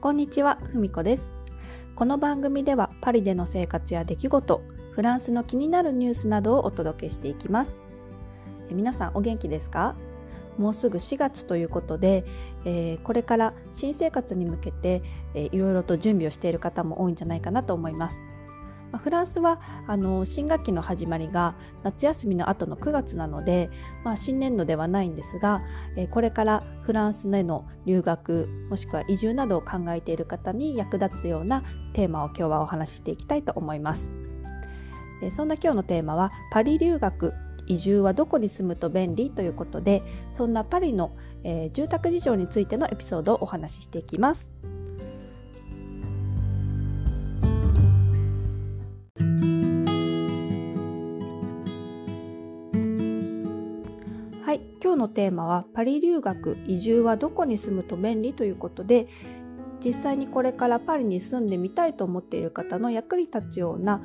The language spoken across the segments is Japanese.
こんにちは、ふみこです。この番組ではパリでの生活や出来事、フランスの気になるニュースなどをお届けしていきます。え皆さんお元気ですか？もうすぐ4月ということで、えーこれから新生活に向けて、えーいろいろと準備をしている方も多いんじゃないかなと思います。まフランスはあの新学期の始まりが夏休みの後の9月なので、まあ、新年度ではないんですが、えこれからフランスへの留学もしくは移住などを考えている方に役立つようなテーマを今日はお話ししていきたいと思います。でそんな今日のテーマはパリ留学移住はどこに住むと便利ということでそんなパリの、えー住宅事情についてのエピソードをお話ししていきます。はい、今日のテーマはパリ留学移住はどこに住むと便利ということで実際にこれからパリに住んでみたいと思っている方の役に立つような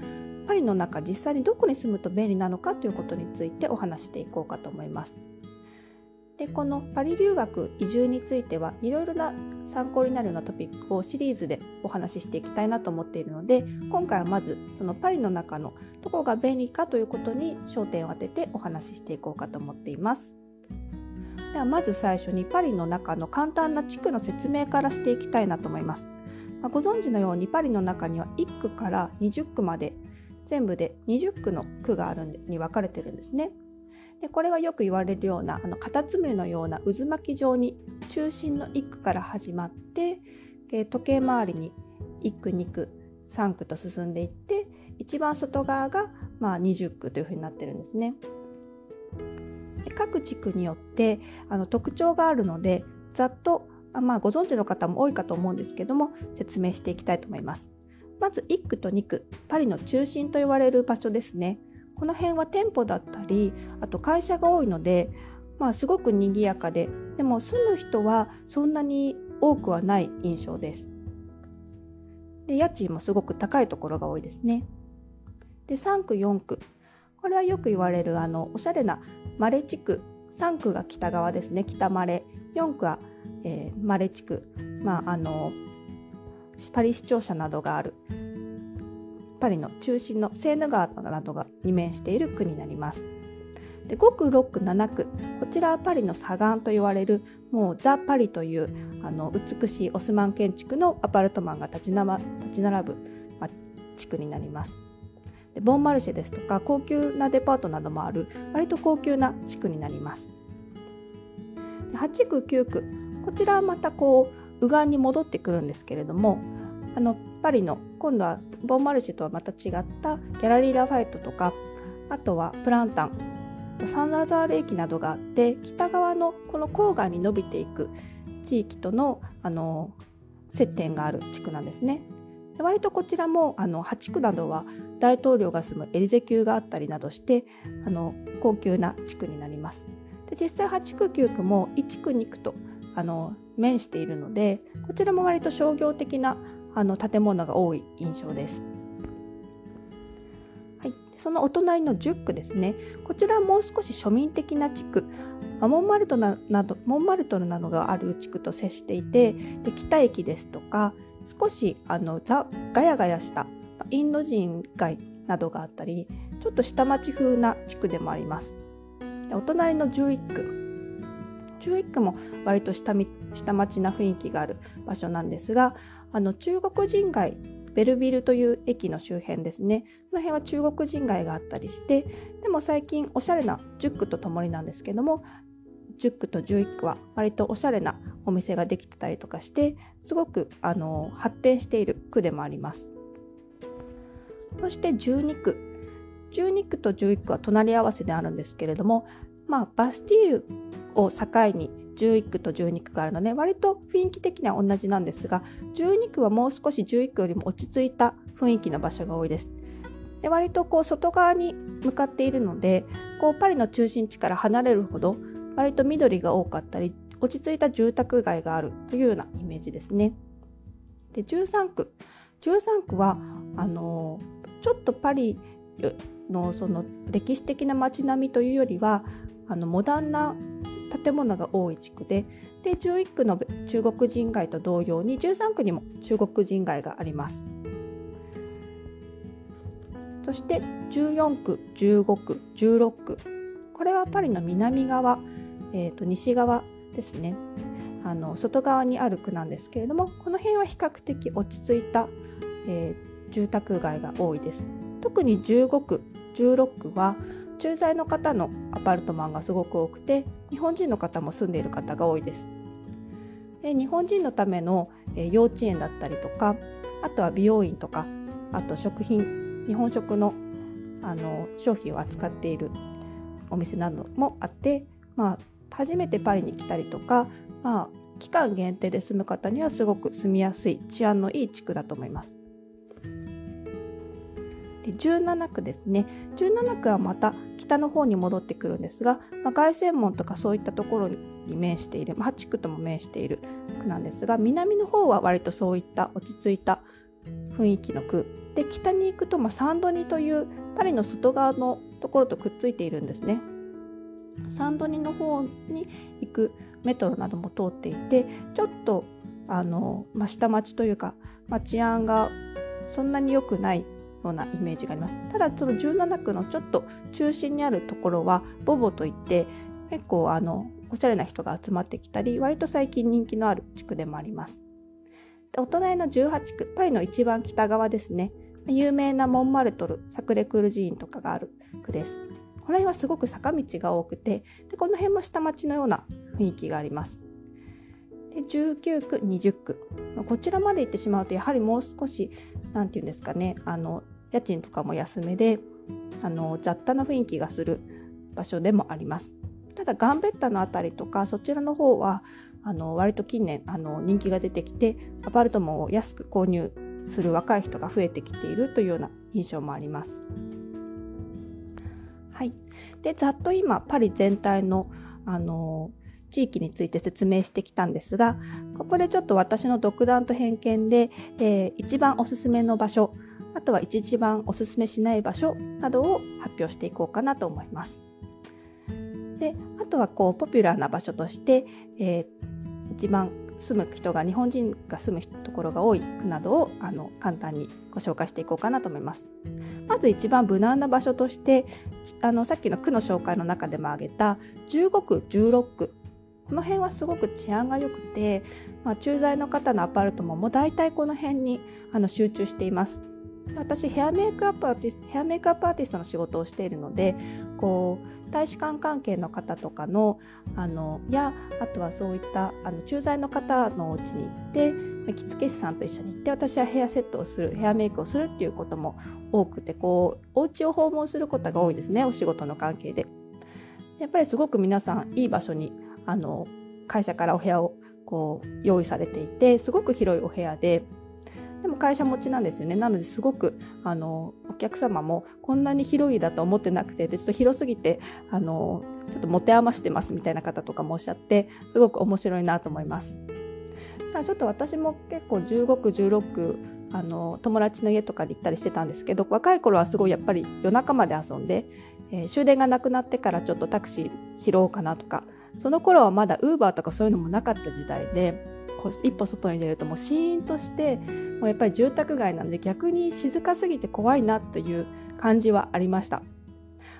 パリの中実際にどこに住むと便利なのかということについてお話していこうかと思います。でこのパリ留学移住についてはいろいろな参考になるようなトピックをシリーズでお話ししていきたいなと思っているので今回はまずそのパリの中のどこが便利かということに焦点を当ててお話ししていこうかと思っています。ではまず最初にパリの中の簡単な地区の説明からしていきたいなと思います。まあご存知のようにパリの中には1区から20区まで全部で20区の区があるんでに分かれてるんですね。でこれはよく言われるようなあのカタツムリのような渦巻き状に中心の1区から始まってえ時計回りに1区2区3区と進んでいって一番外側が、まあ、20区というふうになってるんですね。で各地区によってあの特徴があるのでざっとあまあ、ご存知の方も多いかと思うんですけども説明していきたいと思います。まず1区と2区パリの中心と言われる場所ですね。この辺は店舗だったりあと会社が多いので、まあ、すごく賑やかででも住む人はそんなに多くはない印象です。で家賃もすごく高いところが多いですね。で3区4区。これはよく言われるあのおしゃれなマレ地区。3区が北側ですね。北マレ。4区は、えーマレ地区。まああのパリ市庁舎などがある。パリの中心のセーヌ川などがに面している区になります。で5区6区7区こちらはパリの左岸と言われるもうザ・パリというあの美しいオスマン建築のアパルトマンが立ちなま立ち並ぶ、ま、地区になります。でボンマルシェですとか高級なデパートなどもある割と高級な地区になります。で8区9区こちらはまたこう右岸に戻ってくるんですけれどもあのパリの今度はボンマルシェとはまた違ったギャラリー・ラファエットとかあとはプランタンサンラザール駅などがあって北側のこの郊外に伸びていく地域とのあの接点がある地区なんですね。で割とこちらもあの8区などは大統領が住むエリゼ宮があったりなどしてあの高級な地区になります。で実際8区9区も1区2区とあの面しているのでこちらも割と商業的なあの建物が多い印象です。はい、そのお隣の10区ですねこちらもう少し庶民的な地区モンマルトなどモンマルトルなどがある地区と接していてで北駅ですとか少しあのザガヤガヤしたインド人街などがあったりちょっと下町風な地区でもあります。お隣の11区11区も割と下下町な雰囲気がある場所なんですがあの中国人街ベルビルという駅の周辺ですね。この辺は中国人街があったりしてでも最近おしゃれな10区とともになんですけども10区と11区は割とおしゃれなお店ができてたりとかしてすごくあの発展している区でもあります。そして12区。12区と11区は隣り合わせであるんですけれどもまあバスティーユを境に11区と12区があるので割と雰囲気的には同じなんですが12区はもう少し11区よりも落ち着いた雰囲気の場所が多いです。で割とこう外側に向かっているのでこうパリの中心地から離れるほど割と緑が多かったり落ち着いた住宅街があるというようなイメージですね。で13区13区はあのちょっとパリのその歴史的な街並みというよりはあのモダンな建物が多い地区でで11区の中国人街と同様に13区にも中国人街があります。そして14区、15区、16区これはパリの南側、えー、と西側ですねあの外側にある区なんですけれどもこの辺は比較的落ち着いた、えー、住宅街が多いです。特に15区、16区は駐在の方のアパルトマンがすごく多くて日本人の方も住んでいる方が多いです。で日本人のための、え幼稚園だったりとかあとは美容院とかあと食品日本食のあの商品を扱っているお店などもあって、まあ、初めてパリに来たりとか、まあ、期間限定で住む方にはすごく住みやすい治安のいい地区だと思います。で17区ですね17区はまた北の方に戻ってくるんですが、まあ、凱旋門とかそういったところに面している、まあ、8区とも面している区なんですが南の方は割とそういった落ち着いた雰囲気の区で北に行くと、まあ、サンドニというパリの外側のところとくっついているんですね。サンドニの方に行くメトロなども通っていてちょっとあの、まあ、下町というか、まあ、治安がそんなに良くないようなイメージがあります。ただその17区のちょっと中心にあるところはボボといって結構あのおしゃれな人が集まってきたり割と最近人気のある地区でもあります。お隣の18区パリの一番北側ですね有名なモンマルトルサクレクール寺院とかがある区です。この辺はすごく坂道が多くてでこの辺も下町のような雰囲気があります。で19区20区こちらまで行ってしまうとやはりもう少し何て言うんですかねあの家賃とかも安めであの雑多な雰囲気がする場所でもあります。ただガンベッタの辺りとかそちらの方はあの割と近年あの人気が出てきてアパルトマンを安く購入する若い人が増えてきているというような印象もあります。はい、でざっと今パリ全体のあの地域について説明してきたんですがここでちょっと私の独断と偏見で、えー、一番おすすめの場所あとは一番おすすめしない場所などを発表していこうかなと思います。であとはこうポピュラーな場所として、えー、一番住む人が日本人が住むところが多い区などをあの簡単にご紹介していこうかなと思います。まず一番無難な場所としてあのさっきの区の紹介の中でも挙げた15区16区この辺はすごく治安が良くて、まあ、駐在の方のアパートももう大体この辺にあの集中しています。私ヘアメイクアップアーティストヘアメイクアップアーティストの仕事をしているのでこう大使館関係の方とかのあのやあとはそういったあの駐在の方のお家に行って着付け師さんと一緒に行って私はヘアセットをするヘアメイクをするっていうことも多くてこうお家を訪問することが多いですねお仕事の関係で。やっぱりすごく皆さんいい場所にあの会社からお部屋をこう用意されていてすごく広いお部屋ででも会社持ちなんですよねなのですごくあのお客様もこんなに広いだと思ってなくてでちょっと広すぎてあのちょっと持て余してますみたいな方とかもおっしゃってすごく面白いなと思います。ただちょっと私も結構15区16区あの友達の家とかに行ったりしてたんですけど若い頃はすごいやっぱり夜中まで遊んで、えー、終電がなくなってからちょっとタクシー拾おうかなとかその頃はまだウーバーとかそういうのもなかった時代で一歩外に出るともうシーンとしてもうやっぱり住宅街なので逆に静かすぎて怖いなという感じはありました。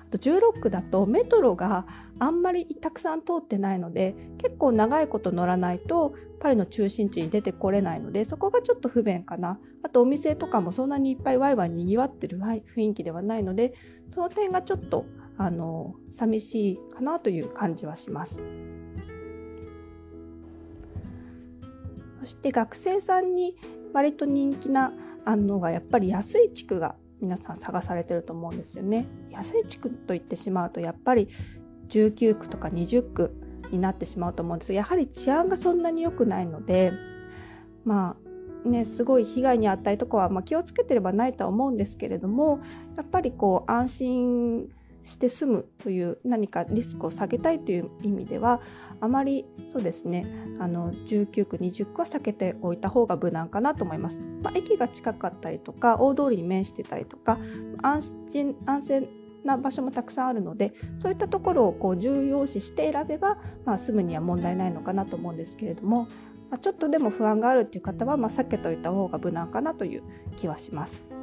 あと16区だとメトロがあんまりたくさん通ってないので結構長いこと乗らないとパリの中心地に出てこれないのでそこがちょっと不便かなあとお店とかもそんなにいっぱいワイワイにぎわってる雰囲気ではないのでその点がちょっとあの寂しいかなという感じはします。そして学生さんに割と人気なのがやっぱり安い地区が皆さん探されてると思うんですよね。安い地区と言ってしまうとやっぱり19区とか20区になってしまうと思うんですがやはり治安がそんなに良くないのでまあねすごい被害に遭ったりとかは、まあ、気をつけてればないとは思うんですけれどもやっぱりこう安心して済むという何かリスクを下げたいという意味ではあまりそうですねあの19区20区は避けておいた方が無難かなと思います。まあ、駅が近かったりとか大通りに面してたりとか安心安全な場所もたくさんあるのでそういったところをこう重要視して選べば、まあ、住むには問題ないのかなと思うんですけれども、まあ、ちょっとでも不安があるっていう方は、まあ、避けといた方が無難かなという気はします。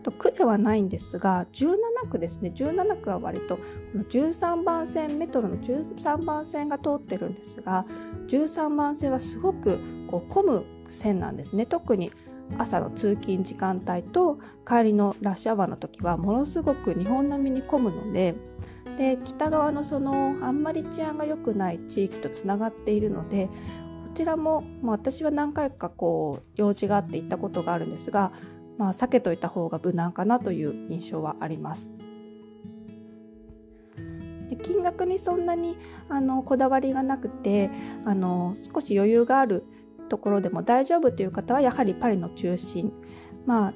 と区ではないんですが17区ですね。17区は割とこの13番線メトロの13番線が通ってるんですが13番線はすごくこう混む線なんですね。特に朝の通勤時間帯と帰りのラッシュアワーの時はものすごく日本並みに混むのでで北側のそのあんまり治安が良くない地域とつながっているのでこちらも、まあ、私は何回かこう用事があって行ったことがあるんですが、まあ、避けといた方が無難かなという印象はあります。で金額にそんなにあのこだわりがなくてあの少し余裕があるところでも大丈夫という方はやはりパリの中心まあ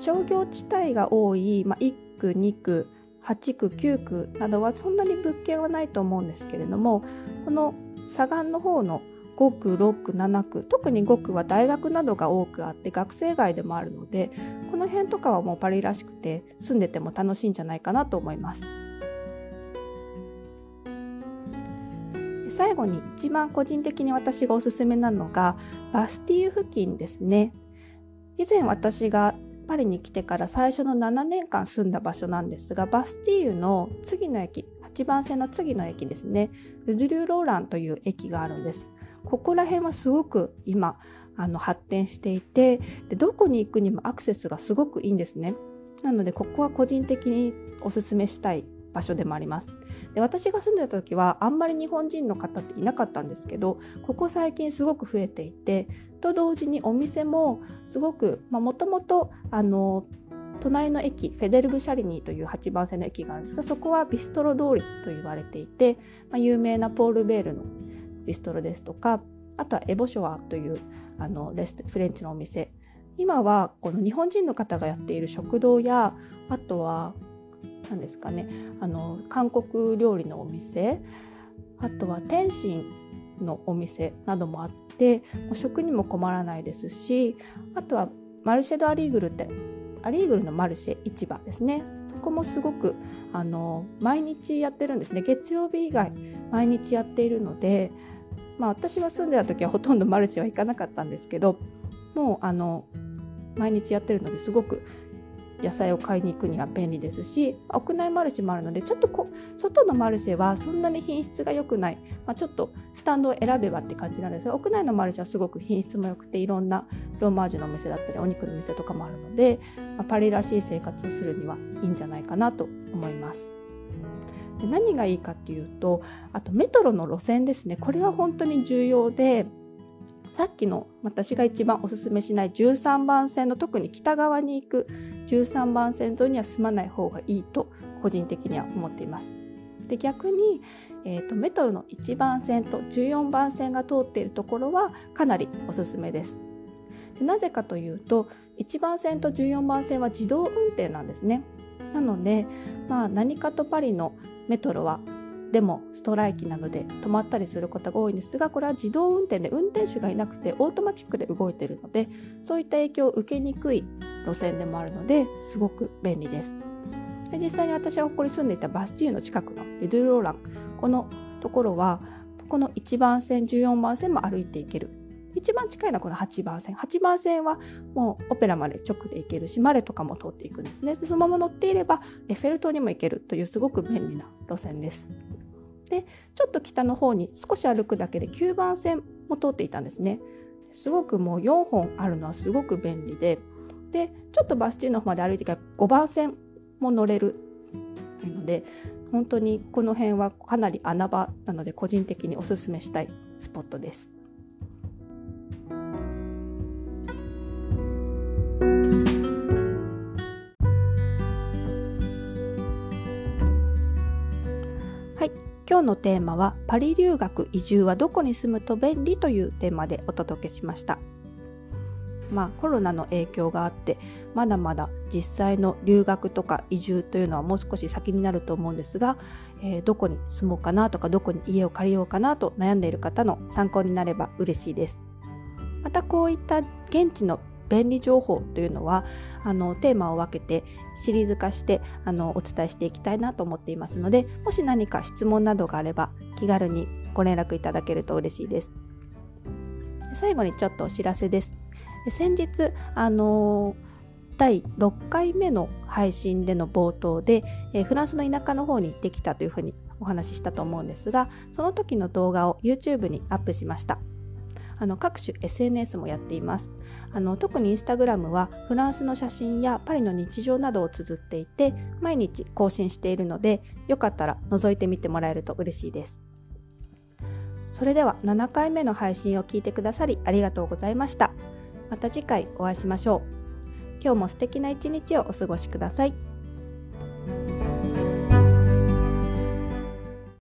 商業地帯が多い、まあ、1区2区8区9区などはそんなに物件はないと思うんですけれどもこの左岸の方の5区6区7区特に5区は大学などが多くあって学生街でもあるのでこの辺とかはもうパリらしくて住んでても楽しいんじゃないかなと思います。最後に一番個人的に私がおすすめなのがバスティーユ付近ですね。以前私がパリに来てから最初の7年間住んだ場所なんですがバスティーユの次の駅8番線の次の駅ですねルドゥリューローランという駅があるんですここら辺はすごく今あの発展していてでどこに行くにもアクセスがすごくいいんですね。なのでここは個人的におすすめしたい場所でもあります。で私が住んでた時はあんまり日本人の方っていなかったんですけどここ最近すごく増えていてと同時にお店もすごくもともと隣の駅フェデルブ・シャリニーという8番線の駅があるんですがそこはビストロ通りと言われていて、まあ、有名なポール・ベールのビストロですとかあとはエボショワというあのレスフレンチのお店。今はこの日本人の方がやっている食堂やあとは何ですかねあの韓国料理のお店あとは天津のお店などもあって食にも困らないですしあとはマルシェド・アリーグルってアリーグルのマルシェ市場ですね。そこもすごくあの毎日やってるんですね。月曜日以外毎日やっているのでまあ私は住んでた時はほとんどマルシェは行かなかったんですけどもうあの毎日やってるのですごく野菜を買いに行くには便利ですし屋内マルシェもあるのでちょっとこ外のマルシェはそんなに品質が良くない、まあ、ちょっとスタンドを選べばって感じなんですが屋内のマルシェはすごく品質も良くていろんなローマージュのお店だったりお肉の店とかもあるので、まあ、パリらしい生活をするにはいいんじゃないかなと思います。で何がいいかっていうとあとメトロの路線ですねこれは本当に重要でさっきの私が一番おすすめしない13番線の特に北側に行く13番線沿いには住まない方がいいと個人的には思っています。で逆に、えーと、メトロの1番線と14番線が通っているところはかなりおすすめです。でなぜかというと1番線と14番線は自動運転なんですね。なので、まあ、何かとパリのメトロはでもストライキなので止まったりすることが多いんですがこれは自動運転で運転手がいなくてオートマチックで動いているのでそういった影響を受けにくい路線でもあるのですごく便利です。で実際に私はここに住んでいたバスティーユの近くのルドリュロランこのところはこの1番線14番線も歩いていける一番近いのはこの8番線。8番線はもうオペラまで直で行けるしマレとかも通っていくんですね。でそのまま乗っていればエッフェル塔にも行けるというすごく便利な路線です。でちょっと北の方に少し歩くだけで9番線も通っていたんですね。すごくもう4本あるのはすごく便利で。でちょっとバスチーの方まで歩いてから5番線も乗れるので本当にこの辺はかなり穴場なので個人的におすすめしたいスポットです。今日のテーマはパリ留学移住はどこに住むと便利というテーマでお届けしました。まあ、コロナの影響があってまだまだ実際の留学とか移住というのはもう少し先になると思うんですが、えー、どこに住もうかなとかどこに家を借りようかなと悩んでいる方の参考になれば嬉しいです。またこういった現地の便利情報というのはあのテーマを分けてシリーズ化してあのお伝えしていきたいなと思っていますのでもし何か質問などがあれば気軽にご連絡いただけると嬉しいです。最後にちょっとお知らせです。先日あの第6回目の配信での冒頭で、えフランスの田舎の方に行ってきたというふうにお話ししたと思うんですがその時の動画を YouTube にアップしましたあの各種 SNS もやっています。あの特にインスタグラムはフランスの写真やパリの日常などを綴っていて毎日更新しているのでよかったら覗いてみてもらえると嬉しいです。それでは7回目の配信を聞いてくださりありがとうございました。また次回お会いしましょう。今日も素敵な一日をお過ごしください。